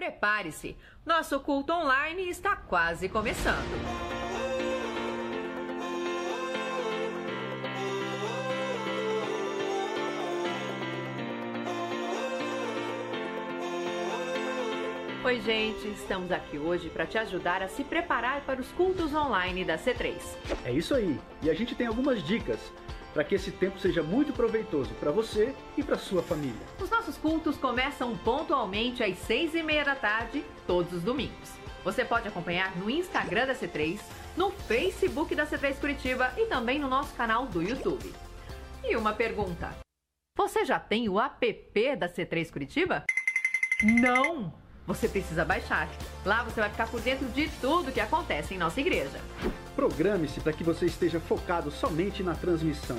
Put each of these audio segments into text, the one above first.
Prepare-se, nosso culto online está quase começando. Oi, gente, estamos aqui hoje para te ajudar a se preparar para os cultos online da C3. É isso aí, e a gente tem algumas dicas para que esse tempo seja muito proveitoso para você e para sua família. Os nossos cultos começam pontualmente às seis e meia da tarde, todos os domingos. Você pode acompanhar no Instagram da C3, no Facebook da C3 Curitiba e também no nosso canal do YouTube. E uma pergunta: você já tem o app da C3 Curitiba? Não! Você precisa baixar. Lá você vai ficar por dentro de tudo que acontece em nossa igreja. Programe-se para que você esteja focado somente na transmissão.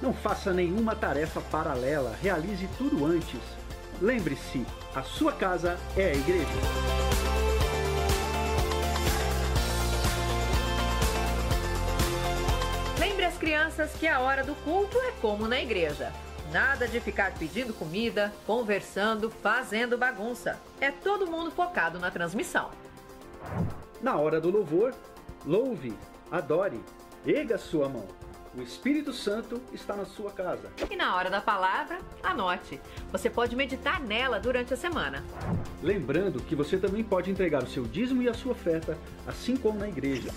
Não faça nenhuma tarefa paralela, realize tudo antes. Lembre-se, a sua casa é a igreja. Lembre as crianças que a hora do culto é como na igreja. Nada de ficar pedindo comida, conversando, fazendo bagunça. É todo mundo focado na transmissão. Na hora do louvor, louve, adore, erga sua mão. O Espírito Santo está na sua casa. E na hora da palavra, anote. Você pode meditar nela durante a semana. Lembrando que você também pode entregar o seu dízimo e a sua oferta, assim como na igreja.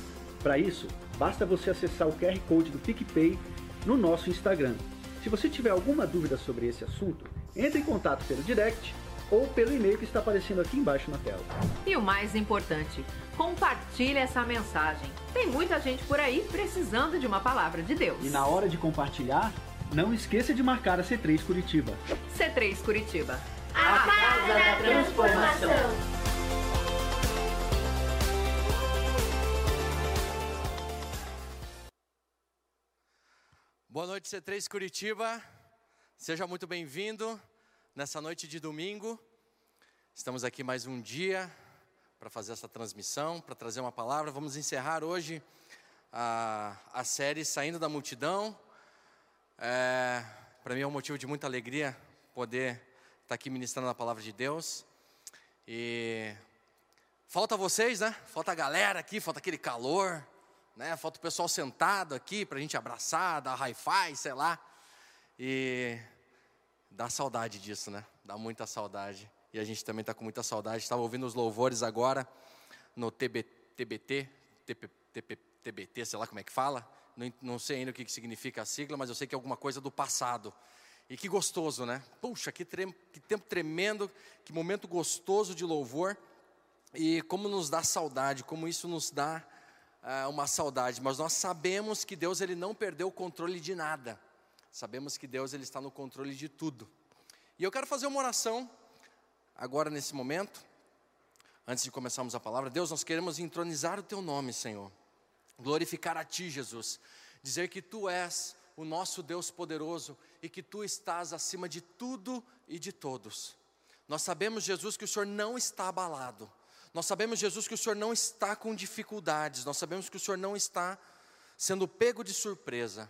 Para isso, basta você acessar o QR Code do PicPay no nosso Instagram se você tiver alguma dúvida sobre esse assunto, entre em contato pelo direct ou pelo e-mail que está aparecendo aqui embaixo na tela. E o mais importante, compartilhe essa mensagem. Tem muita gente por aí precisando de uma palavra de Deus. E na hora de compartilhar, não esqueça de marcar a C3 Curitiba. C3 Curitiba. A Casa da Transformação. Boa noite, C3 Curitiba. Seja muito bem-vindo nessa noite de domingo. Estamos aqui mais um dia para fazer essa transmissão, para trazer uma palavra. Vamos encerrar hoje a, a série Saindo da Multidão. É, para mim é um motivo de muita alegria poder estar aqui ministrando a palavra de Deus. E falta vocês, né? Falta a galera aqui, falta aquele calor né? Falta o pessoal sentado aqui para a gente abraçar, dar hi-fi, sei lá. E dá saudade disso, né? Dá muita saudade. E a gente também está com muita saudade. Estava ouvindo os louvores agora no TB, TBT, TP, TP, TBT, sei lá como é que fala. Não, não sei ainda o que, que significa a sigla, mas eu sei que é alguma coisa do passado. E que gostoso, né? Puxa, que, trem, que tempo tremendo, que momento gostoso de louvor. E como nos dá saudade, como isso nos dá ah, uma saudade, mas nós sabemos que Deus ele não perdeu o controle de nada. Sabemos que Deus ele está no controle de tudo. E eu quero fazer uma oração agora nesse momento, antes de começarmos a palavra. Deus, nós queremos entronizar o teu nome, Senhor. Glorificar a ti, Jesus. Dizer que tu és o nosso Deus poderoso e que tu estás acima de tudo e de todos. Nós sabemos, Jesus, que o Senhor não está abalado. Nós sabemos, Jesus, que o Senhor não está com dificuldades, nós sabemos que o Senhor não está sendo pego de surpresa.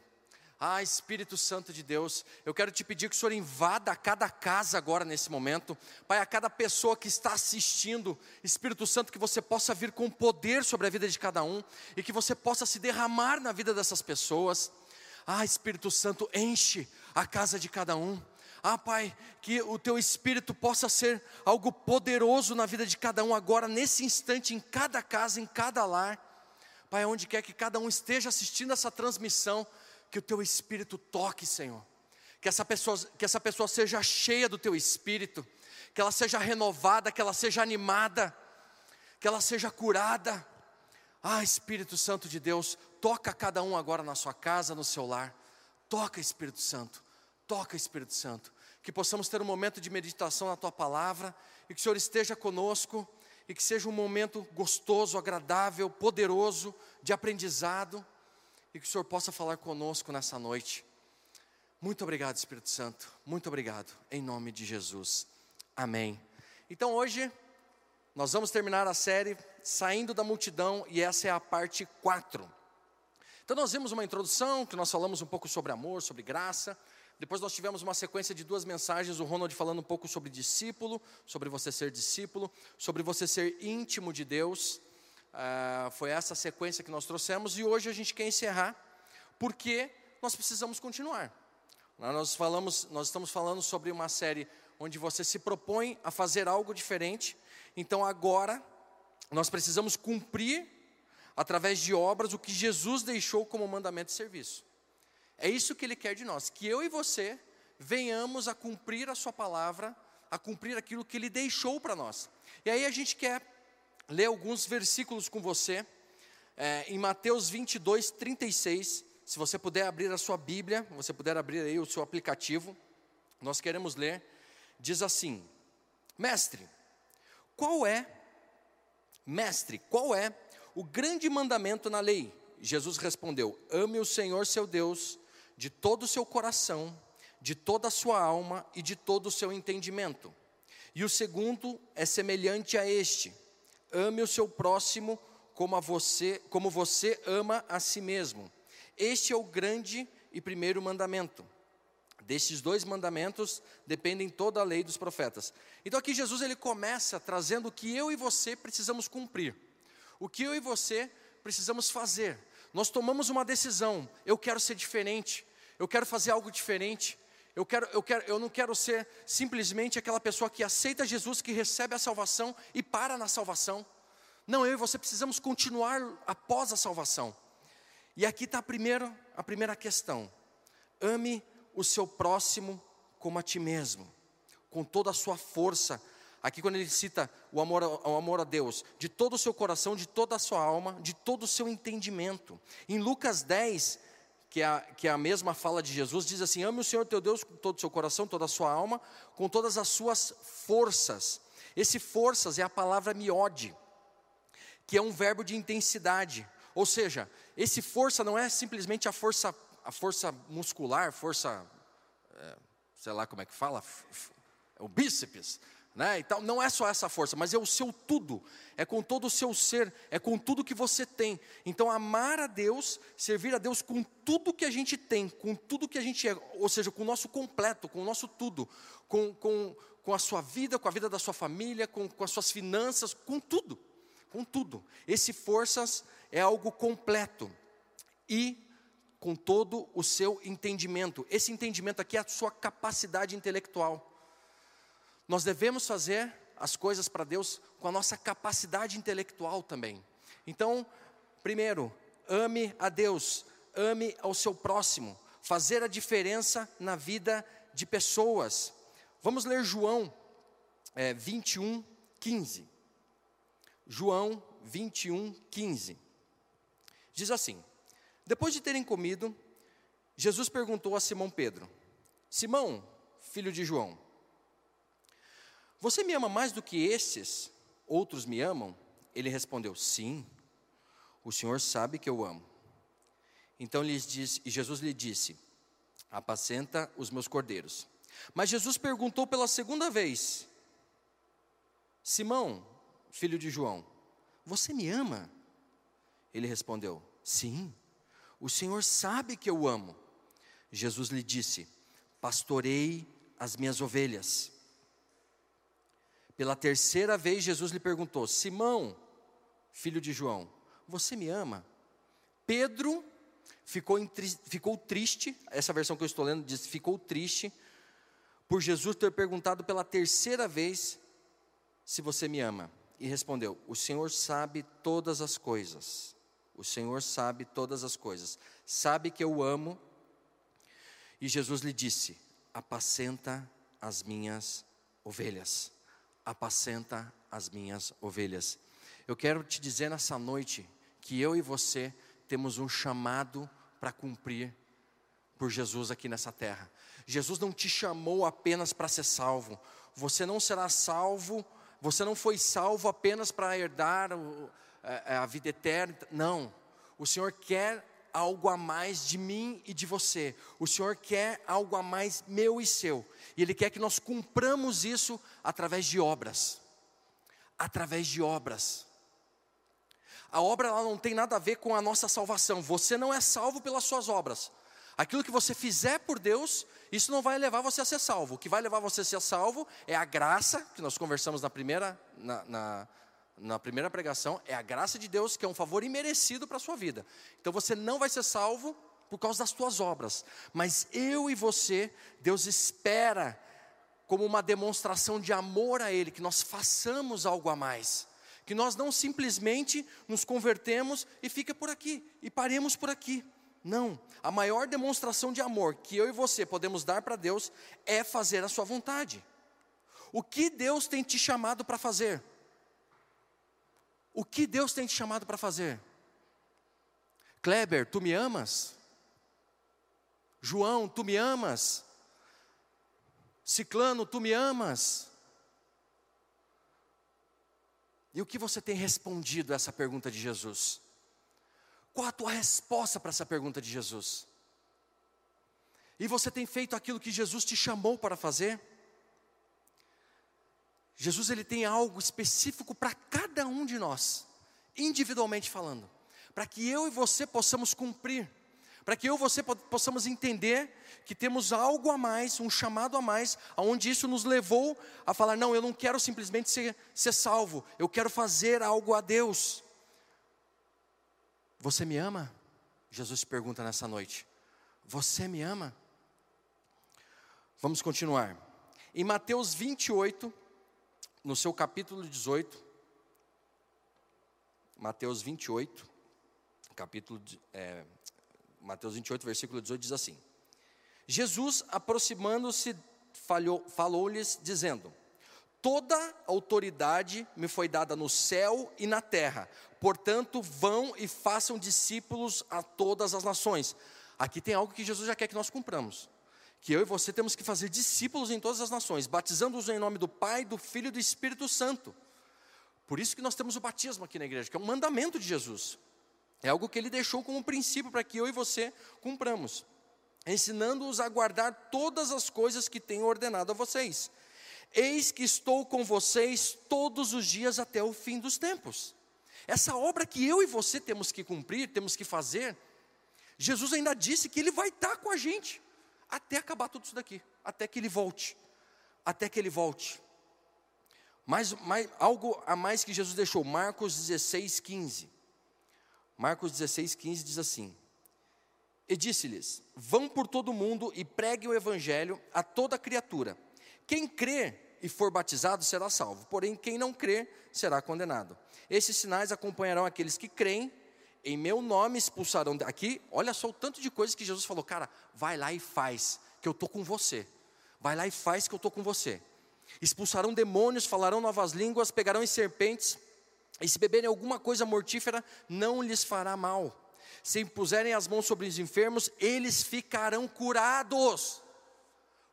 Ah, Espírito Santo de Deus, eu quero te pedir que o Senhor invada cada casa agora nesse momento, Pai, a cada pessoa que está assistindo, Espírito Santo, que você possa vir com poder sobre a vida de cada um e que você possa se derramar na vida dessas pessoas. Ah, Espírito Santo, enche a casa de cada um. Ah, Pai, que o teu espírito possa ser algo poderoso na vida de cada um agora, nesse instante, em cada casa, em cada lar. Pai, onde quer que cada um esteja assistindo essa transmissão, que o teu espírito toque, Senhor. Que essa pessoa, que essa pessoa seja cheia do teu espírito, que ela seja renovada, que ela seja animada, que ela seja curada. Ah, Espírito Santo de Deus, toca cada um agora na sua casa, no seu lar. Toca, Espírito Santo Toca, Espírito Santo, que possamos ter um momento de meditação na tua palavra e que o Senhor esteja conosco e que seja um momento gostoso, agradável, poderoso de aprendizado e que o Senhor possa falar conosco nessa noite. Muito obrigado, Espírito Santo. Muito obrigado. Em nome de Jesus. Amém. Então hoje nós vamos terminar a série Saindo da Multidão e essa é a parte 4. Então nós vimos uma introdução que nós falamos um pouco sobre amor, sobre graça. Depois nós tivemos uma sequência de duas mensagens, o Ronald falando um pouco sobre discípulo, sobre você ser discípulo, sobre você ser íntimo de Deus. Uh, foi essa sequência que nós trouxemos e hoje a gente quer encerrar, porque nós precisamos continuar. Nós, falamos, nós estamos falando sobre uma série onde você se propõe a fazer algo diferente, então agora nós precisamos cumprir, através de obras, o que Jesus deixou como mandamento de serviço. É isso que Ele quer de nós, que eu e você venhamos a cumprir a Sua palavra, a cumprir aquilo que Ele deixou para nós. E aí a gente quer ler alguns versículos com você, é, em Mateus 22, 36. Se você puder abrir a sua Bíblia, você puder abrir aí o seu aplicativo, nós queremos ler, diz assim: Mestre, qual é, mestre, qual é o grande mandamento na lei? Jesus respondeu: Ame o Senhor seu Deus de todo o seu coração, de toda a sua alma e de todo o seu entendimento. E o segundo é semelhante a este: ame o seu próximo como, você, como você ama a si mesmo. Este é o grande e primeiro mandamento. Desses dois mandamentos dependem toda a lei dos profetas. Então aqui Jesus ele começa trazendo o que eu e você precisamos cumprir. O que eu e você precisamos fazer. Nós tomamos uma decisão, eu quero ser diferente, eu quero fazer algo diferente. Eu, quero, eu, quero, eu não quero ser simplesmente aquela pessoa que aceita Jesus, que recebe a salvação e para na salvação. Não, eu e você precisamos continuar após a salvação. E aqui está a primeira, a primeira questão: ame o seu próximo como a ti mesmo, com toda a sua força. Aqui, quando ele cita o amor, o amor a Deus, de todo o seu coração, de toda a sua alma, de todo o seu entendimento. Em Lucas 10, que é, a, que é a mesma fala de Jesus, diz assim: ame o Senhor teu Deus com todo o seu coração, toda a sua alma, com todas as suas forças. Esse forças é a palavra miode, que é um verbo de intensidade. Ou seja, esse força não é simplesmente a força, a força muscular, força, é, sei lá como é que fala, o bíceps né? Então, não é só essa força, mas é o seu tudo, é com todo o seu ser, é com tudo que você tem. Então, amar a Deus, servir a Deus com tudo que a gente tem, com tudo que a gente é, ou seja, com o nosso completo, com o nosso tudo, com, com, com a sua vida, com a vida da sua família, com, com as suas finanças, com tudo, com tudo. Esse forças é algo completo e com todo o seu entendimento. Esse entendimento aqui é a sua capacidade intelectual. Nós devemos fazer as coisas para Deus com a nossa capacidade intelectual também. Então, primeiro, ame a Deus, ame ao seu próximo, fazer a diferença na vida de pessoas. Vamos ler João é, 21, 15. João 21, 15. Diz assim: Depois de terem comido, Jesus perguntou a Simão Pedro: Simão, filho de João, você me ama mais do que esses outros me amam? Ele respondeu: Sim, o Senhor sabe que eu amo. Então lhes disse, e Jesus lhe disse: Apacenta os meus cordeiros. Mas Jesus perguntou pela segunda vez: Simão, filho de João, você me ama? Ele respondeu: Sim, o Senhor sabe que eu amo. Jesus lhe disse: Pastorei as minhas ovelhas. Pela terceira vez, Jesus lhe perguntou: Simão, filho de João, você me ama? Pedro ficou, ficou triste, essa versão que eu estou lendo diz: ficou triste, por Jesus ter perguntado pela terceira vez se você me ama. E respondeu: O Senhor sabe todas as coisas. O Senhor sabe todas as coisas. Sabe que eu amo. E Jesus lhe disse: Apacenta as minhas ovelhas apacenta as minhas ovelhas. Eu quero te dizer nessa noite que eu e você temos um chamado para cumprir por Jesus aqui nessa terra. Jesus não te chamou apenas para ser salvo. Você não será salvo, você não foi salvo apenas para herdar é, a vida eterna. Não. O Senhor quer algo a mais de mim e de você. O Senhor quer algo a mais meu e seu. E Ele quer que nós cumpramos isso através de obras. Através de obras. A obra ela não tem nada a ver com a nossa salvação. Você não é salvo pelas suas obras. Aquilo que você fizer por Deus, isso não vai levar você a ser salvo. O que vai levar você a ser salvo é a graça, que nós conversamos na primeira, na, na, na primeira pregação, é a graça de Deus, que é um favor imerecido para a sua vida. Então você não vai ser salvo por causa das tuas obras, mas eu e você, Deus espera como uma demonstração de amor a Ele, que nós façamos algo a mais, que nós não simplesmente nos convertemos e fica por aqui, e paremos por aqui. Não, a maior demonstração de amor que eu e você podemos dar para Deus é fazer a Sua vontade. O que Deus tem te chamado para fazer? O que Deus tem te chamado para fazer? Kleber, tu me amas? João, tu me amas? Ciclano, tu me amas? E o que você tem respondido a essa pergunta de Jesus? Qual a tua resposta para essa pergunta de Jesus? E você tem feito aquilo que Jesus te chamou para fazer? Jesus ele tem algo específico para cada um de nós, individualmente falando, para que eu e você possamos cumprir, para que eu e você possamos entender que temos algo a mais, um chamado a mais, aonde isso nos levou a falar: não, eu não quero simplesmente ser, ser salvo, eu quero fazer algo a Deus. Você me ama? Jesus pergunta nessa noite. Você me ama? Vamos continuar. Em Mateus 28, no seu capítulo 18, Mateus 28, capítulo, é, Mateus 28, versículo 18 diz assim: Jesus, aproximando-se, falou-lhes, dizendo: Toda autoridade me foi dada no céu e na terra. Portanto, vão e façam discípulos a todas as nações. Aqui tem algo que Jesus já quer que nós cumpramos. Que eu e você temos que fazer discípulos em todas as nações, batizando-os em nome do Pai, do Filho e do Espírito Santo. Por isso que nós temos o batismo aqui na igreja, que é um mandamento de Jesus. É algo que ele deixou como princípio para que eu e você cumpramos, ensinando-os a guardar todas as coisas que tenho ordenado a vocês. Eis que estou com vocês todos os dias até o fim dos tempos. Essa obra que eu e você temos que cumprir, temos que fazer, Jesus ainda disse que Ele vai estar com a gente até acabar tudo isso daqui, até que Ele volte, até que Ele volte. Mais, algo a mais que Jesus deixou, Marcos 16, 15. Marcos 16, 15 diz assim: E disse-lhes: Vão por todo o mundo e preguem o evangelho a toda criatura. Quem crê e for batizado será salvo, porém quem não crê será condenado. Esses sinais acompanharão aqueles que creem, em meu nome expulsarão aqui. Olha só o tanto de coisas que Jesus falou, cara, vai lá e faz, que eu estou com você. Vai lá e faz que eu estou com você. Expulsarão demônios, falarão novas línguas, pegarão em serpentes, e se beberem alguma coisa mortífera, não lhes fará mal. Se impuserem as mãos sobre os enfermos, eles ficarão curados.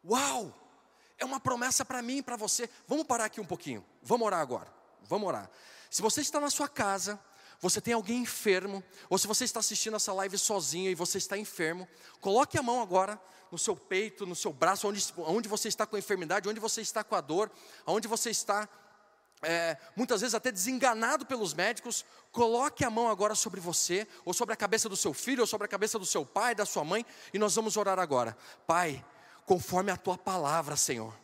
Uau! é uma promessa para mim e para você. Vamos parar aqui um pouquinho. Vamos orar agora. Vamos orar. Se você está na sua casa, você tem alguém enfermo, ou se você está assistindo essa live sozinho e você está enfermo, coloque a mão agora no seu peito, no seu braço, onde, onde você está com a enfermidade, onde você está com a dor, onde você está é, muitas vezes até desenganado pelos médicos, coloque a mão agora sobre você, ou sobre a cabeça do seu filho, ou sobre a cabeça do seu pai, da sua mãe, e nós vamos orar agora. Pai, conforme a tua palavra, Senhor.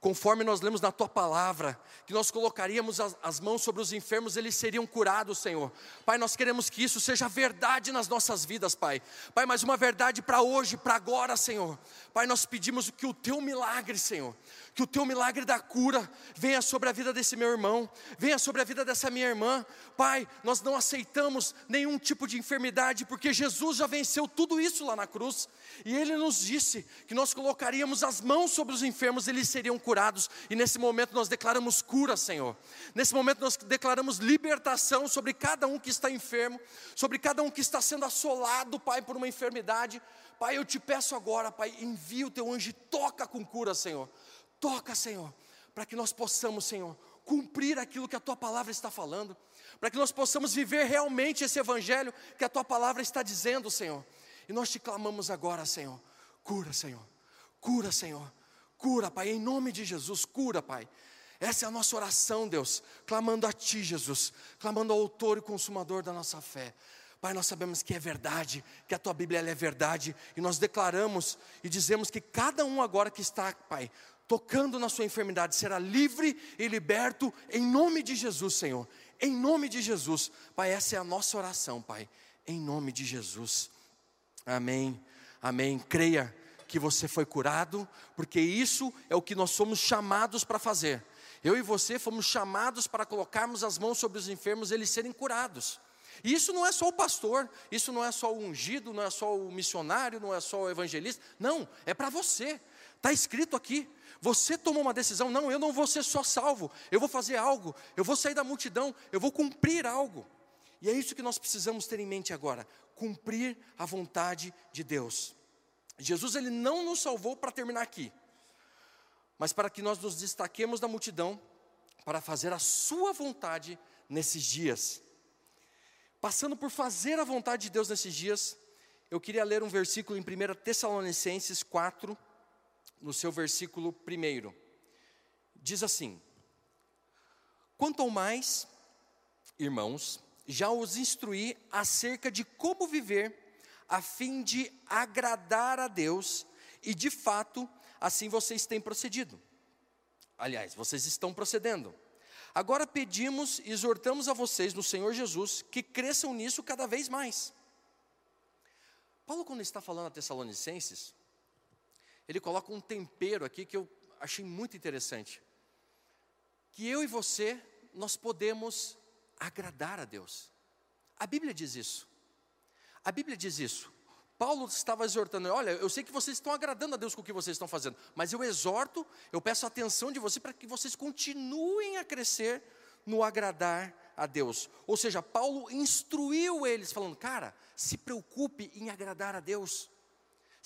Conforme nós lemos na tua palavra, que nós colocaríamos as, as, mãos sobre os enfermos, eles seriam curados, Senhor. Pai, nós queremos que isso seja verdade nas nossas vidas, Pai. Pai, mas uma verdade para hoje, para agora, Senhor. Pai, nós pedimos que o teu milagre, Senhor, que o teu milagre da cura venha sobre a vida desse meu irmão, venha sobre a vida dessa minha irmã. Pai, nós não aceitamos nenhum tipo de enfermidade, porque Jesus já venceu tudo isso lá na cruz, e Ele nos disse que nós colocaríamos as mãos sobre os enfermos, eles seriam curados, e nesse momento nós declaramos cura, Senhor. Nesse momento nós declaramos libertação sobre cada um que está enfermo, sobre cada um que está sendo assolado, Pai, por uma enfermidade. Pai, eu te peço agora, Pai, envia o teu anjo e toca com cura, Senhor. Toca, Senhor, para que nós possamos, Senhor, cumprir aquilo que a tua palavra está falando, para que nós possamos viver realmente esse evangelho que a tua palavra está dizendo, Senhor. E nós te clamamos agora, Senhor. Cura, Senhor. Cura, Senhor. Cura, Pai, em nome de Jesus, cura, Pai. Essa é a nossa oração, Deus, clamando a Ti, Jesus, clamando ao autor e consumador da nossa fé. Pai, nós sabemos que é verdade, que a tua Bíblia é verdade, e nós declaramos e dizemos que cada um agora que está, Pai, tocando na sua enfermidade, será livre e liberto em nome de Jesus, Senhor. Em nome de Jesus, Pai, essa é a nossa oração, Pai, em nome de Jesus. Amém, amém. Creia que você foi curado, porque isso é o que nós somos chamados para fazer. Eu e você fomos chamados para colocarmos as mãos sobre os enfermos e eles serem curados. E isso não é só o pastor, isso não é só o ungido, não é só o missionário, não é só o evangelista. Não, é para você. Está escrito aqui. Você tomou uma decisão, não, eu não vou ser só salvo, eu vou fazer algo, eu vou sair da multidão, eu vou cumprir algo. E é isso que nós precisamos ter em mente agora: cumprir a vontade de Deus. Jesus ele não nos salvou para terminar aqui, mas para que nós nos destaquemos da multidão para fazer a sua vontade nesses dias. Passando por fazer a vontade de Deus nesses dias, eu queria ler um versículo em 1 Tessalonicenses 4, no seu versículo 1. Diz assim: Quanto ao mais, irmãos, já os instruí acerca de como viver, a fim de agradar a Deus, e de fato, assim vocês têm procedido. Aliás, vocês estão procedendo. Agora pedimos e exortamos a vocês no Senhor Jesus que cresçam nisso cada vez mais. Paulo, quando está falando a Tessalonicenses, ele coloca um tempero aqui que eu achei muito interessante. Que eu e você, nós podemos agradar a Deus. A Bíblia diz isso. A Bíblia diz isso. Paulo estava exortando, olha, eu sei que vocês estão agradando a Deus com o que vocês estão fazendo, mas eu exorto, eu peço a atenção de vocês para que vocês continuem a crescer no agradar a Deus. Ou seja, Paulo instruiu eles, falando, cara, se preocupe em agradar a Deus.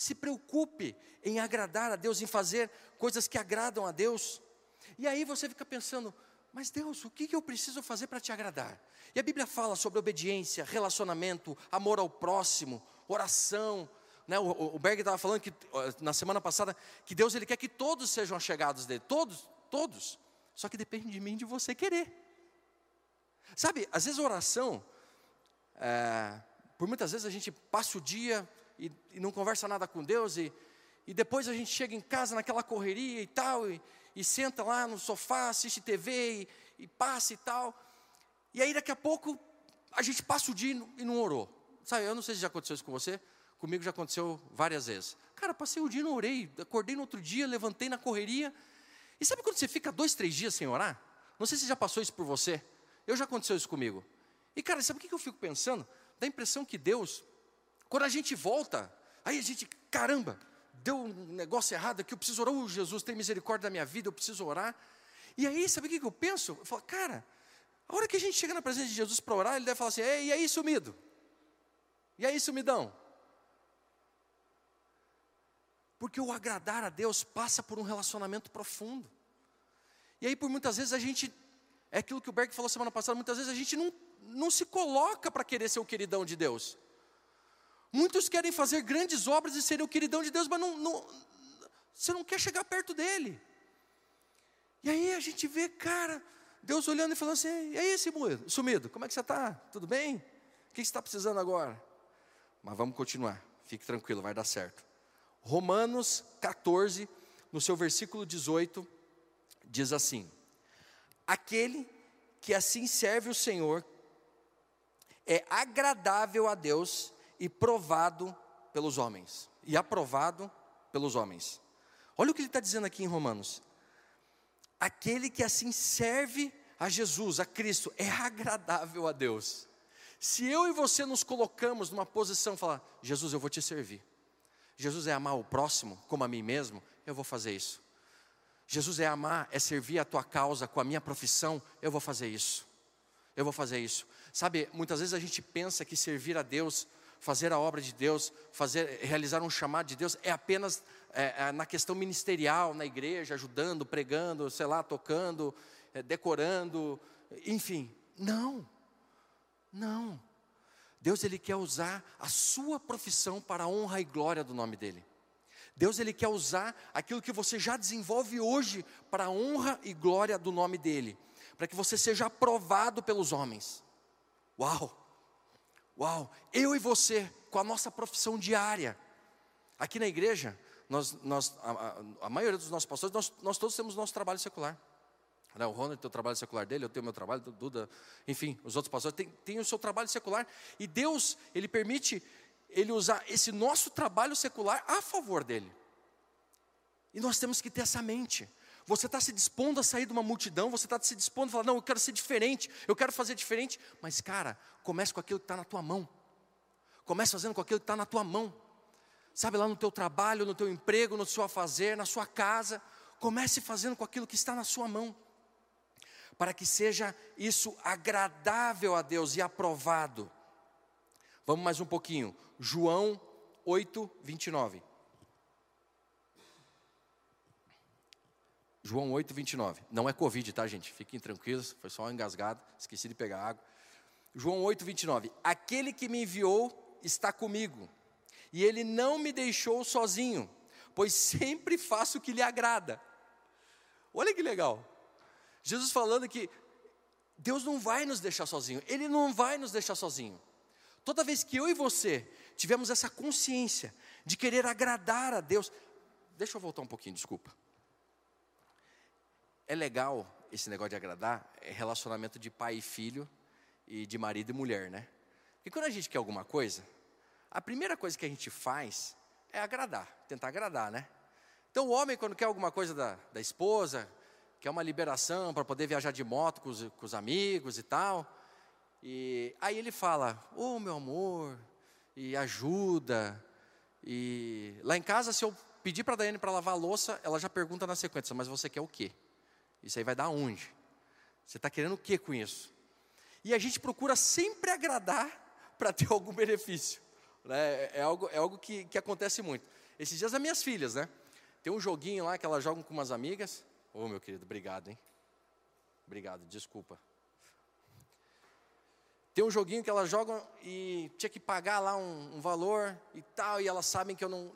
Se preocupe em agradar a Deus, em fazer coisas que agradam a Deus. E aí você fica pensando, mas Deus, o que eu preciso fazer para te agradar? E a Bíblia fala sobre obediência, relacionamento, amor ao próximo, oração. Né? O, o Berg estava falando que na semana passada que Deus ele quer que todos sejam chegados dele, todos, todos. Só que depende de mim de você querer. Sabe, às vezes a oração, é, por muitas vezes a gente passa o dia e, e, não conversa nada com Deus e, e depois a gente chega em casa naquela correria e tal e, e senta lá no sofá, assiste TV e, e passa e tal. E aí daqui a pouco a gente passa o dia e não orou. Sabe, eu não sei se já aconteceu isso com você, comigo já aconteceu várias vezes. Cara, passei o dia e não orei, acordei no outro dia, levantei na correria. E sabe quando você fica dois, três dias sem orar? Não sei se já passou isso por você. Eu já aconteceu isso comigo. E cara, sabe o que eu fico pensando? Dá a impressão que Deus, quando a gente volta, aí a gente, caramba, deu um negócio errado aqui, eu preciso orar, oh, Jesus, tem misericórdia da minha vida, eu preciso orar. E aí, sabe o que eu penso? Eu falo, cara, a hora que a gente chega na presença de Jesus para orar, ele deve falar assim: e aí, sumido? E aí, sumidão? Porque o agradar a Deus passa por um relacionamento profundo. E aí, por muitas vezes, a gente, é aquilo que o Berg falou semana passada, muitas vezes a gente não, não se coloca para querer ser o queridão de Deus. Muitos querem fazer grandes obras e serem o queridão de Deus, mas não, não, você não quer chegar perto dele. E aí a gente vê, cara, Deus olhando e falando assim: e aí, sumido, sumido como é que você está? Tudo bem? O que você está precisando agora? Mas vamos continuar, fique tranquilo, vai dar certo. Romanos 14, no seu versículo 18, diz assim: Aquele que assim serve o Senhor é agradável a Deus e provado pelos homens, e aprovado pelos homens. Olha o que ele está dizendo aqui em Romanos aquele que assim serve a Jesus, a Cristo, é agradável a Deus. Se eu e você nos colocamos numa posição, falar, Jesus, eu vou te servir. Jesus é amar o próximo como a mim mesmo, eu vou fazer isso. Jesus é amar, é servir a tua causa com a minha profissão, eu vou fazer isso. Eu vou fazer isso. Sabe, muitas vezes a gente pensa que servir a Deus, fazer a obra de Deus, fazer, realizar um chamado de Deus é apenas é, é, na questão ministerial, na igreja, ajudando, pregando, sei lá, tocando, é, decorando, enfim. Não, não. Deus ele quer usar a sua profissão para a honra e glória do nome dele. Deus ele quer usar aquilo que você já desenvolve hoje para a honra e glória do nome dele, para que você seja aprovado pelos homens. Uau! Uau, eu e você, com a nossa profissão diária. Aqui na igreja, nós, nós, a, a, a maioria dos nossos pastores, nós, nós todos temos nosso trabalho secular. Né, o Ronald tem o trabalho secular dele, eu tenho o meu trabalho, Duda, enfim, os outros pastores têm, têm o seu trabalho secular. E Deus, Ele permite ele usar esse nosso trabalho secular a favor dele. E nós temos que ter essa mente. Você está se dispondo a sair de uma multidão, você está se dispondo a falar, não, eu quero ser diferente, eu quero fazer diferente. Mas, cara, comece com aquilo que está na tua mão. Comece fazendo com aquilo que está na tua mão. Sabe, lá no teu trabalho, no teu emprego, no seu fazer, na sua casa. Comece fazendo com aquilo que está na sua mão para que seja isso agradável a Deus e aprovado. Vamos mais um pouquinho. João 8, 29. João 8, 29. Não é Covid, tá, gente? Fiquem tranquilos, foi só uma engasgada, esqueci de pegar água. João 8, 29. Aquele que me enviou está comigo, e ele não me deixou sozinho, pois sempre faço o que lhe agrada. Olha que legal. Jesus falando que Deus não vai nos deixar sozinho, Ele não vai nos deixar sozinho. Toda vez que eu e você tivemos essa consciência de querer agradar a Deus, deixa eu voltar um pouquinho, desculpa. É legal esse negócio de agradar, é relacionamento de pai e filho e de marido e mulher, né? E quando a gente quer alguma coisa, a primeira coisa que a gente faz é agradar, tentar agradar, né? Então o homem, quando quer alguma coisa da, da esposa, que é uma liberação para poder viajar de moto com os, com os, amigos e tal. E aí ele fala: Ô oh, meu amor, e ajuda. E lá em casa, se eu pedir para a Daiane para lavar a louça, ela já pergunta na sequência: Mas você quer o quê? Isso aí vai dar onde? Você está querendo o que com isso? E a gente procura sempre agradar para ter algum benefício. Né? É algo, é algo que, que acontece muito. Esses dias as minhas filhas, né? Tem um joguinho lá que elas jogam com umas amigas. Ô, oh, meu querido, obrigado, hein? Obrigado, desculpa. Tem um joguinho que elas jogam e tinha que pagar lá um, um valor e tal, e elas sabem que eu não.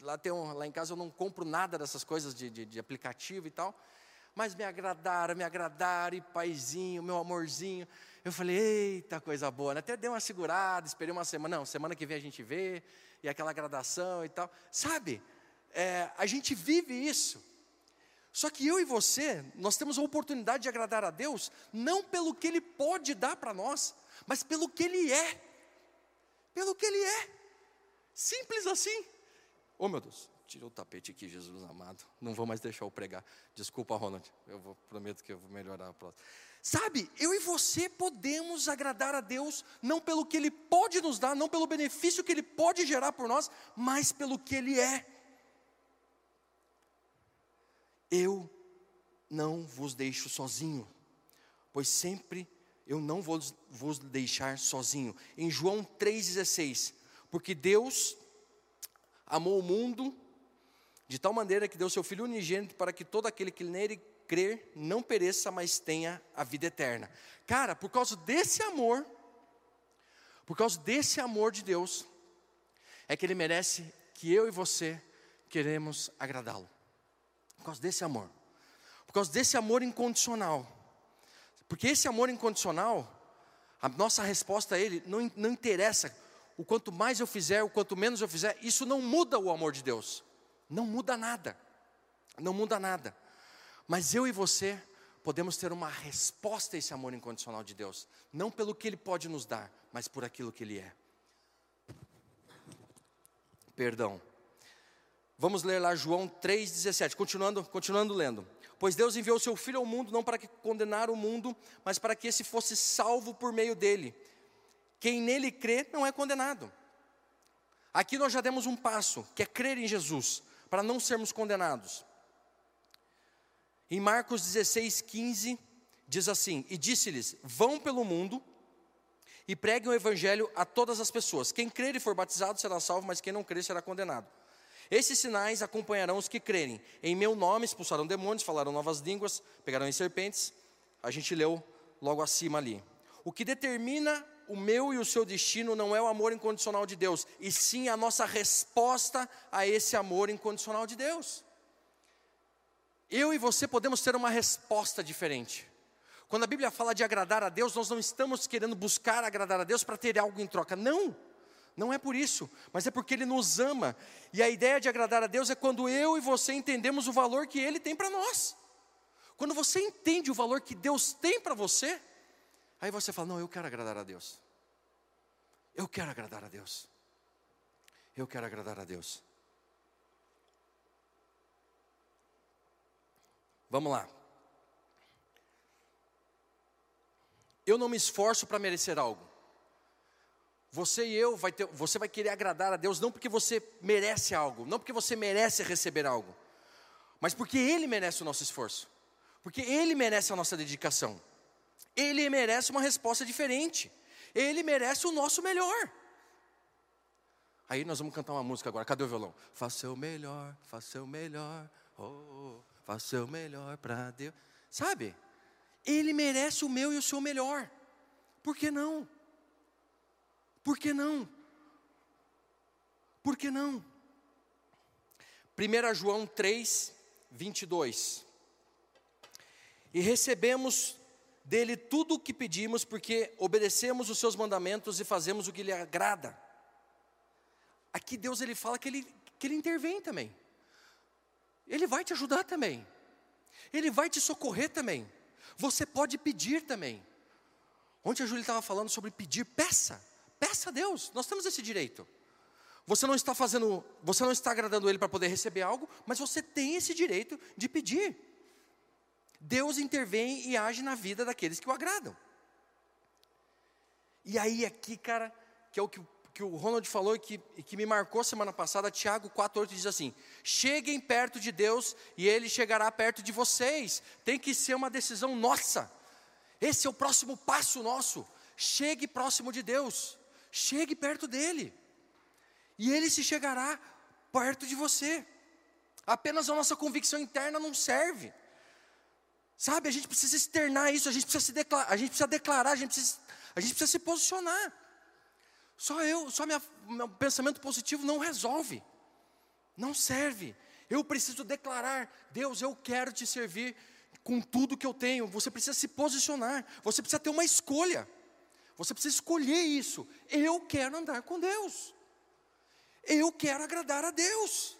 Lá, tem um, lá em casa eu não compro nada dessas coisas de, de, de aplicativo e tal. Mas me agradaram, me agradaram, e paizinho, meu amorzinho. Eu falei, eita, coisa boa. Né? Até dei uma segurada, esperei uma semana. Não, semana que vem a gente vê, e aquela gradação e tal. Sabe, é, a gente vive isso. Só que eu e você, nós temos a oportunidade de agradar a Deus, não pelo que Ele pode dar para nós, mas pelo que Ele é. Pelo que Ele é. Simples assim. Oh meu Deus, tirou o tapete aqui, Jesus amado. Não vou mais deixar eu pregar. Desculpa, Ronald. Eu vou, prometo que eu vou melhorar a próxima. Sabe, eu e você podemos agradar a Deus não pelo que Ele pode nos dar, não pelo benefício que Ele pode gerar por nós, mas pelo que Ele é. Eu não vos deixo sozinho, pois sempre eu não vou vos deixar sozinho. Em João 3,16, porque Deus amou o mundo de tal maneira que deu seu Filho unigênito para que todo aquele que nele crer não pereça, mas tenha a vida eterna. Cara, por causa desse amor, por causa desse amor de Deus, é que Ele merece que eu e você queremos agradá-lo. Por causa desse amor. Por causa desse amor incondicional. Porque esse amor incondicional, a nossa resposta a ele não, não interessa o quanto mais eu fizer, o quanto menos eu fizer, isso não muda o amor de Deus. Não muda nada. Não muda nada. Mas eu e você podemos ter uma resposta a esse amor incondicional de Deus, não pelo que ele pode nos dar, mas por aquilo que ele é. Perdão. Vamos ler lá João 3,17, continuando, continuando lendo. Pois Deus enviou seu Filho ao mundo não para que condenar o mundo, mas para que esse fosse salvo por meio dele. Quem nele crê não é condenado. Aqui nós já demos um passo, que é crer em Jesus, para não sermos condenados. Em Marcos 16, 15, diz assim: E disse-lhes: Vão pelo mundo e preguem o evangelho a todas as pessoas. Quem crer e for batizado será salvo, mas quem não crer será condenado. Esses sinais acompanharão os que crerem. Em meu nome expulsarão demônios, falarão novas línguas, pegarão em serpentes. A gente leu logo acima ali. O que determina o meu e o seu destino não é o amor incondicional de Deus, e sim a nossa resposta a esse amor incondicional de Deus. Eu e você podemos ter uma resposta diferente. Quando a Bíblia fala de agradar a Deus, nós não estamos querendo buscar agradar a Deus para ter algo em troca. Não, não é por isso, mas é porque Ele nos ama. E a ideia de agradar a Deus é quando eu e você entendemos o valor que Ele tem para nós. Quando você entende o valor que Deus tem para você, aí você fala: Não, eu quero agradar a Deus. Eu quero agradar a Deus. Eu quero agradar a Deus. Vamos lá. Eu não me esforço para merecer algo. Você e eu vai ter, você vai querer agradar a Deus não porque você merece algo, não porque você merece receber algo, mas porque Ele merece o nosso esforço, porque Ele merece a nossa dedicação, Ele merece uma resposta diferente, Ele merece o nosso melhor. Aí nós vamos cantar uma música agora. Cadê o violão? Faça o melhor, faça o melhor, oh, faça o melhor para Deus. Sabe? Ele merece o meu e o seu melhor. Por que não? Por que não? Por que não? 1 João 3, 22. E recebemos dele tudo o que pedimos, porque obedecemos os seus mandamentos e fazemos o que lhe agrada. Aqui Deus ele fala que ele, que ele intervém também. Ele vai te ajudar também. Ele vai te socorrer também. Você pode pedir também. Ontem a Júlia estava falando sobre pedir, peça. Peça a Deus, nós temos esse direito. Você não está fazendo, você não está agradando Ele para poder receber algo, mas você tem esse direito de pedir. Deus intervém e age na vida daqueles que o agradam. E aí, aqui, cara, que é o que, que o Ronald falou e que, que me marcou semana passada, Tiago 4,8 diz assim: Cheguem perto de Deus e Ele chegará perto de vocês. Tem que ser uma decisão nossa. Esse é o próximo passo nosso. Chegue próximo de Deus chegue perto dele, e ele se chegará perto de você. Apenas a nossa convicção interna não serve. Sabe, a gente precisa externar isso, a gente precisa, se declarar, a gente precisa declarar, a gente precisa, a gente precisa se posicionar. Só eu, só minha, meu pensamento positivo não resolve, não serve. Eu preciso declarar, Deus, eu quero te servir com tudo que eu tenho. Você precisa se posicionar, você precisa ter uma escolha. Você precisa escolher isso. Eu quero andar com Deus. Eu quero agradar a Deus.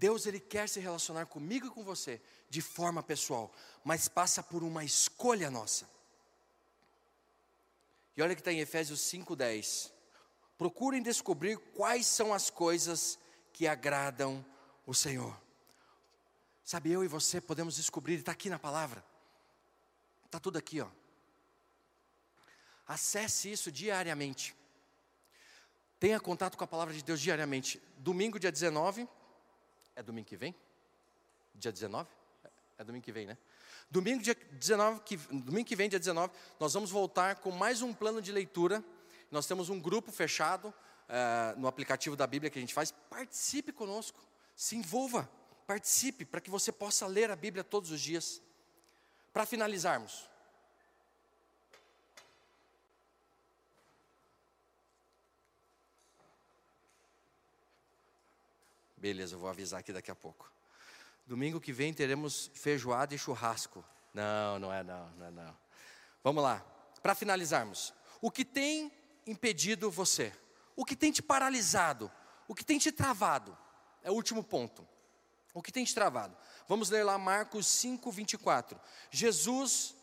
Deus ele quer se relacionar comigo e com você de forma pessoal, mas passa por uma escolha nossa. E olha que está em Efésios 5:10. Procurem descobrir quais são as coisas que agradam o Senhor. Sabe, eu e você podemos descobrir, está aqui na palavra. Está tudo aqui, ó. Acesse isso diariamente. Tenha contato com a palavra de Deus diariamente. Domingo, dia 19. É domingo que vem? Dia 19? É domingo que vem, né? Domingo, dia 19, que, domingo que vem, dia 19, nós vamos voltar com mais um plano de leitura. Nós temos um grupo fechado uh, no aplicativo da Bíblia que a gente faz. Participe conosco, se envolva, participe, para que você possa ler a Bíblia todos os dias. Para finalizarmos, Beleza, eu vou avisar aqui daqui a pouco. Domingo que vem teremos feijoada e churrasco. Não, não é não, não é não. Vamos lá. Para finalizarmos, o que tem impedido você? O que tem te paralisado? O que tem te travado? É o último ponto. O que tem te travado? Vamos ler lá Marcos 5, 24. Jesus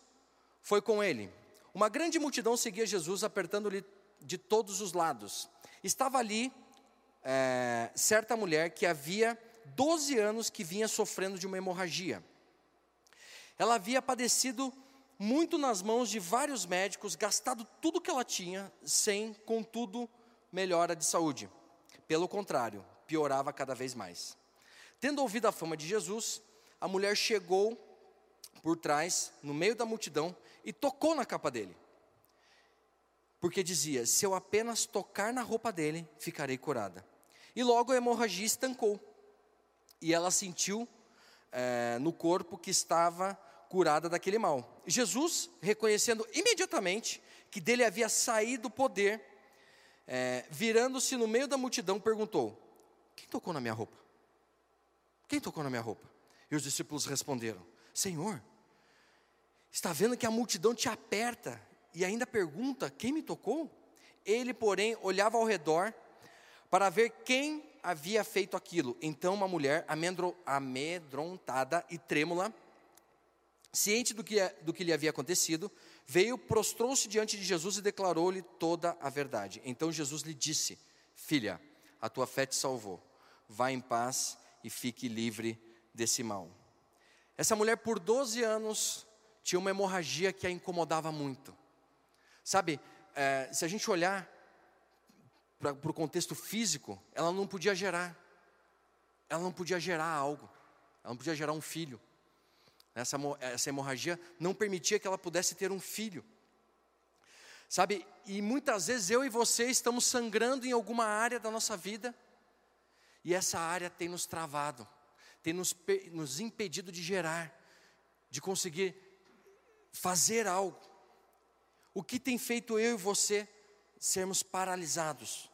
foi com ele. Uma grande multidão seguia Jesus, apertando-lhe de todos os lados. Estava ali é, certa mulher que havia 12 anos que vinha sofrendo de uma hemorragia. Ela havia padecido muito nas mãos de vários médicos, gastado tudo que ela tinha, sem, contudo, melhora de saúde. Pelo contrário, piorava cada vez mais. Tendo ouvido a fama de Jesus, a mulher chegou por trás, no meio da multidão, e tocou na capa dele. Porque dizia: Se eu apenas tocar na roupa dele, ficarei curada. E logo a hemorragia estancou. E ela sentiu é, no corpo que estava curada daquele mal. Jesus, reconhecendo imediatamente que dele havia saído o poder, é, virando-se no meio da multidão, perguntou: Quem tocou na minha roupa? Quem tocou na minha roupa? E os discípulos responderam: Senhor, está vendo que a multidão te aperta e ainda pergunta: quem me tocou? Ele, porém, olhava ao redor para ver quem havia feito aquilo. Então, uma mulher amedrontada e trêmula, ciente do que, do que lhe havia acontecido, veio, prostrou-se diante de Jesus e declarou-lhe toda a verdade. Então Jesus lhe disse: Filha, a tua fé te salvou. Vá em paz e fique livre desse mal. Essa mulher, por 12 anos, tinha uma hemorragia que a incomodava muito. Sabe, é, se a gente olhar para o contexto físico, ela não podia gerar. Ela não podia gerar algo. Ela não podia gerar um filho. Essa, essa hemorragia não permitia que ela pudesse ter um filho. Sabe, e muitas vezes eu e você estamos sangrando em alguma área da nossa vida, e essa área tem nos travado, tem nos, nos impedido de gerar, de conseguir fazer algo. O que tem feito eu e você sermos paralisados?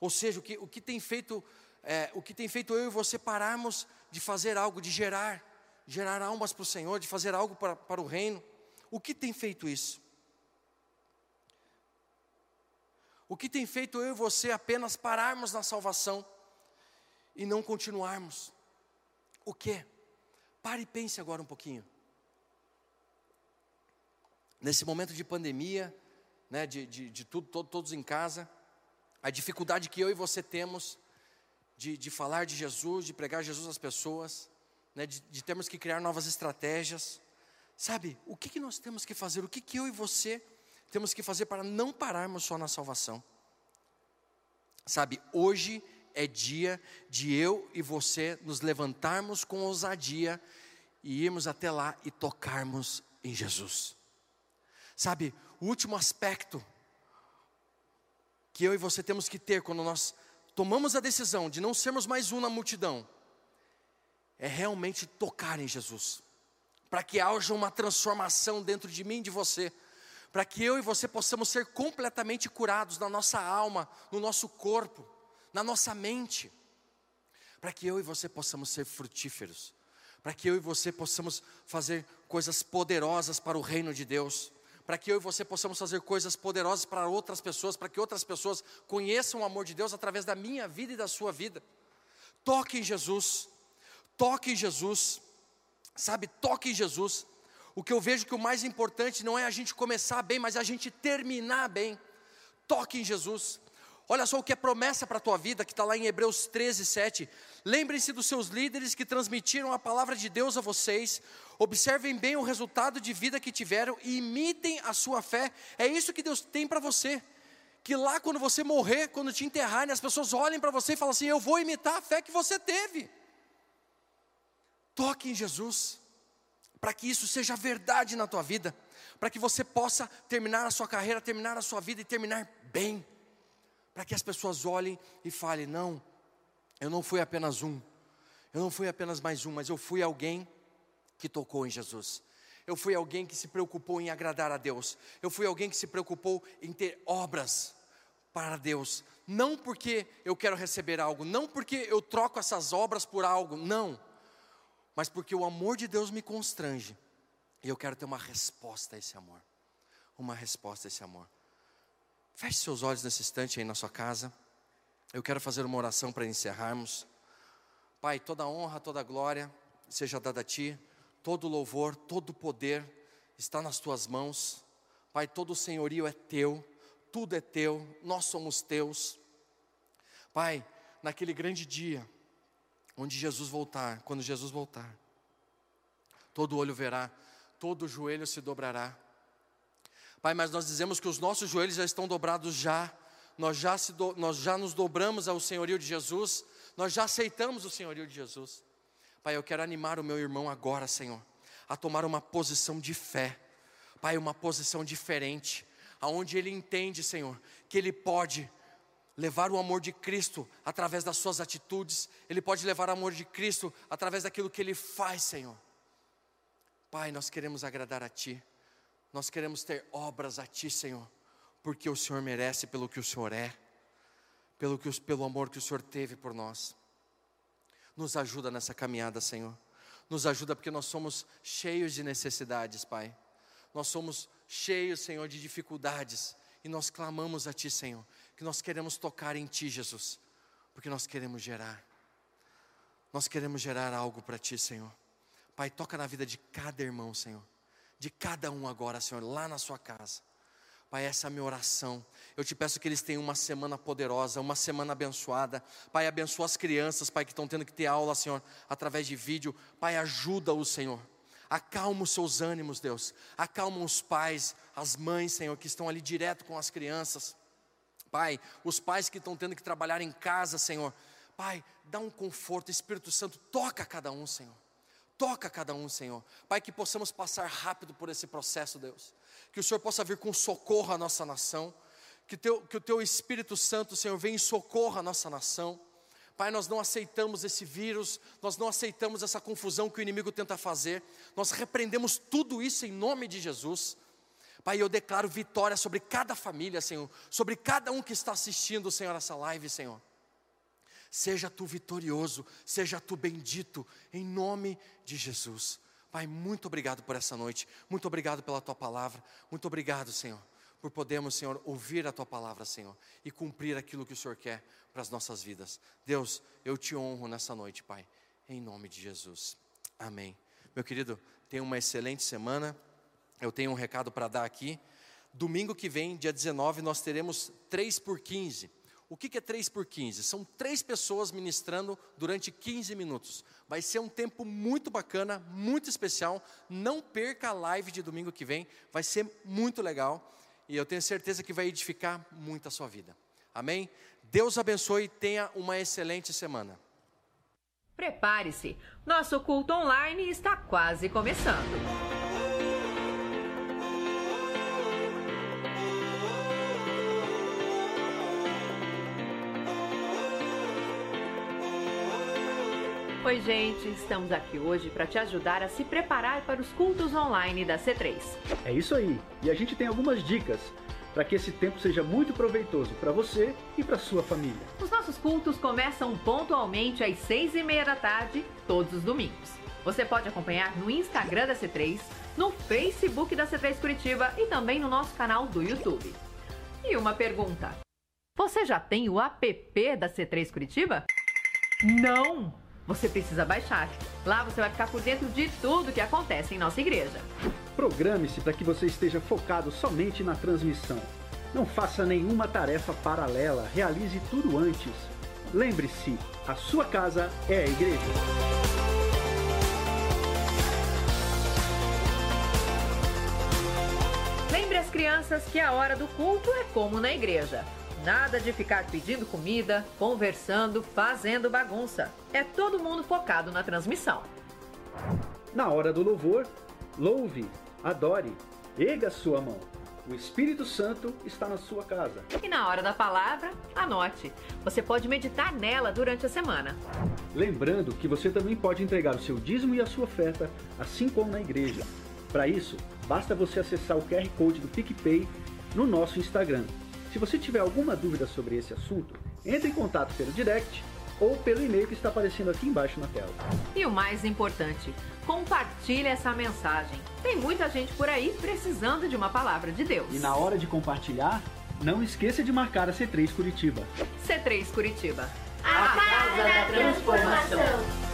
Ou seja, o que, o que tem feito é, o que tem feito eu e você pararmos de fazer algo, de gerar, gerar almas para o Senhor, de fazer algo para, para o reino. O que tem feito isso? O que tem feito eu e você apenas pararmos na salvação e não continuarmos? O que? Pare e pense agora um pouquinho. Nesse momento de pandemia, né, de, de, de tudo, todo, todos em casa, a dificuldade que eu e você temos de, de falar de Jesus, de pregar Jesus às pessoas, né, de, de termos que criar novas estratégias. Sabe, o que, que nós temos que fazer? O que, que eu e você temos que fazer para não pararmos só na salvação? Sabe, hoje é dia de eu e você nos levantarmos com ousadia e irmos até lá e tocarmos em Jesus. Sabe, o último aspecto que eu e você temos que ter quando nós tomamos a decisão de não sermos mais um na multidão, é realmente tocar em Jesus, para que haja uma transformação dentro de mim e de você, para que eu e você possamos ser completamente curados na nossa alma, no nosso corpo, na nossa mente, para que eu e você possamos ser frutíferos, para que eu e você possamos fazer coisas poderosas para o reino de Deus para que eu e você possamos fazer coisas poderosas para outras pessoas, para que outras pessoas conheçam o amor de Deus através da minha vida e da sua vida. Toque em Jesus, toque em Jesus, sabe, toque em Jesus. O que eu vejo que o mais importante não é a gente começar bem, mas a gente terminar bem. Toque em Jesus. Olha só o que é promessa para a tua vida, que está lá em Hebreus 13, 7. Lembrem-se dos seus líderes que transmitiram a palavra de Deus a vocês. Observem bem o resultado de vida que tiveram e imitem a sua fé. É isso que Deus tem para você. Que lá, quando você morrer, quando te enterrarem, as pessoas olhem para você e falem assim: Eu vou imitar a fé que você teve. Toque em Jesus, para que isso seja verdade na tua vida, para que você possa terminar a sua carreira, terminar a sua vida e terminar bem para que as pessoas olhem e falem: não, eu não fui apenas um, eu não fui apenas mais um, mas eu fui alguém que tocou em Jesus. Eu fui alguém que se preocupou em agradar a Deus. Eu fui alguém que se preocupou em ter obras para Deus. Não porque eu quero receber algo, não porque eu troco essas obras por algo, não. Mas porque o amor de Deus me constrange. E eu quero ter uma resposta a esse amor. Uma resposta a esse amor. Feche seus olhos nesse instante aí na sua casa. Eu quero fazer uma oração para encerrarmos. Pai, toda honra, toda glória seja dada a Ti, todo louvor, todo poder está nas Tuas mãos. Pai, todo senhorio é Teu, tudo é Teu, nós somos Teus. Pai, naquele grande dia, onde Jesus voltar, quando Jesus voltar, todo olho verá, todo joelho se dobrará Pai, mas nós dizemos que os nossos joelhos já estão dobrados já, nós já, do, nós já nos dobramos ao senhorio de Jesus, nós já aceitamos o senhorio de Jesus. Pai, eu quero animar o meu irmão agora, Senhor, a tomar uma posição de fé, Pai, uma posição diferente, aonde ele entende, Senhor, que ele pode levar o amor de Cristo através das suas atitudes, ele pode levar o amor de Cristo através daquilo que ele faz, Senhor. Pai, nós queremos agradar a Ti. Nós queremos ter obras a Ti, Senhor, porque o Senhor merece pelo que o Senhor é, pelo, que, pelo amor que o Senhor teve por nós. Nos ajuda nessa caminhada, Senhor. Nos ajuda porque nós somos cheios de necessidades, Pai. Nós somos cheios, Senhor, de dificuldades. E nós clamamos a Ti, Senhor, que nós queremos tocar em Ti, Jesus, porque nós queremos gerar. Nós queremos gerar algo para Ti, Senhor. Pai, toca na vida de cada irmão, Senhor. De cada um agora, Senhor, lá na sua casa. Pai, essa é a minha oração. Eu te peço que eles tenham uma semana poderosa, uma semana abençoada. Pai, abençoa as crianças, Pai, que estão tendo que ter aula, Senhor, através de vídeo. Pai, ajuda-os, Senhor. Acalma os seus ânimos, Deus. Acalma os pais, as mães, Senhor, que estão ali direto com as crianças. Pai, os pais que estão tendo que trabalhar em casa, Senhor. Pai, dá um conforto, Espírito Santo, toca cada um, Senhor. Toca cada um, Senhor. Pai, que possamos passar rápido por esse processo, Deus que o Senhor possa vir com socorro à nossa nação, que, teu, que o Teu Espírito Santo, Senhor, venha em socorro à nossa nação. Pai, nós não aceitamos esse vírus, nós não aceitamos essa confusão que o inimigo tenta fazer, nós repreendemos tudo isso em nome de Jesus. Pai, eu declaro vitória sobre cada família, Senhor, sobre cada um que está assistindo, Senhor, essa live, Senhor. Seja tu vitorioso, seja tu bendito, em nome de Jesus. Pai, muito obrigado por essa noite, muito obrigado pela tua palavra, muito obrigado, Senhor, por podermos, Senhor, ouvir a tua palavra, Senhor, e cumprir aquilo que o Senhor quer para as nossas vidas. Deus, eu te honro nessa noite, Pai, em nome de Jesus. Amém. Meu querido, tenha uma excelente semana. Eu tenho um recado para dar aqui. Domingo que vem, dia 19, nós teremos 3 por 15. O que é 3 por 15? São três pessoas ministrando durante 15 minutos. Vai ser um tempo muito bacana, muito especial. Não perca a live de domingo que vem, vai ser muito legal. E eu tenho certeza que vai edificar muito a sua vida. Amém? Deus abençoe e tenha uma excelente semana. Prepare-se, nosso culto online está quase começando. Oi, gente, estamos aqui hoje para te ajudar a se preparar para os cultos online da C3. É isso aí, e a gente tem algumas dicas para que esse tempo seja muito proveitoso para você e para sua família. Os nossos cultos começam pontualmente às seis e meia da tarde, todos os domingos. Você pode acompanhar no Instagram da C3, no Facebook da C3 Curitiba e também no nosso canal do YouTube. E uma pergunta: você já tem o app da C3 Curitiba? Não! Você precisa baixar. Lá você vai ficar por dentro de tudo que acontece em nossa igreja. Programe-se para que você esteja focado somente na transmissão. Não faça nenhuma tarefa paralela, realize tudo antes. Lembre-se, a sua casa é a igreja. Lembre as crianças que a hora do culto é como na igreja. Nada de ficar pedindo comida, conversando, fazendo bagunça. É todo mundo focado na transmissão. Na hora do louvor, louve, adore, erga sua mão. O Espírito Santo está na sua casa. E na hora da palavra, anote. Você pode meditar nela durante a semana. Lembrando que você também pode entregar o seu dízimo e a sua oferta, assim como na igreja. Para isso, basta você acessar o QR Code do PicPay no nosso Instagram se você tiver alguma dúvida sobre esse assunto, entre em contato pelo direct ou pelo e-mail que está aparecendo aqui embaixo na tela. E o mais importante, compartilhe essa mensagem. Tem muita gente por aí precisando de uma palavra de Deus. E na hora de compartilhar, não esqueça de marcar a C3 Curitiba. C3 Curitiba. A casa da transformação.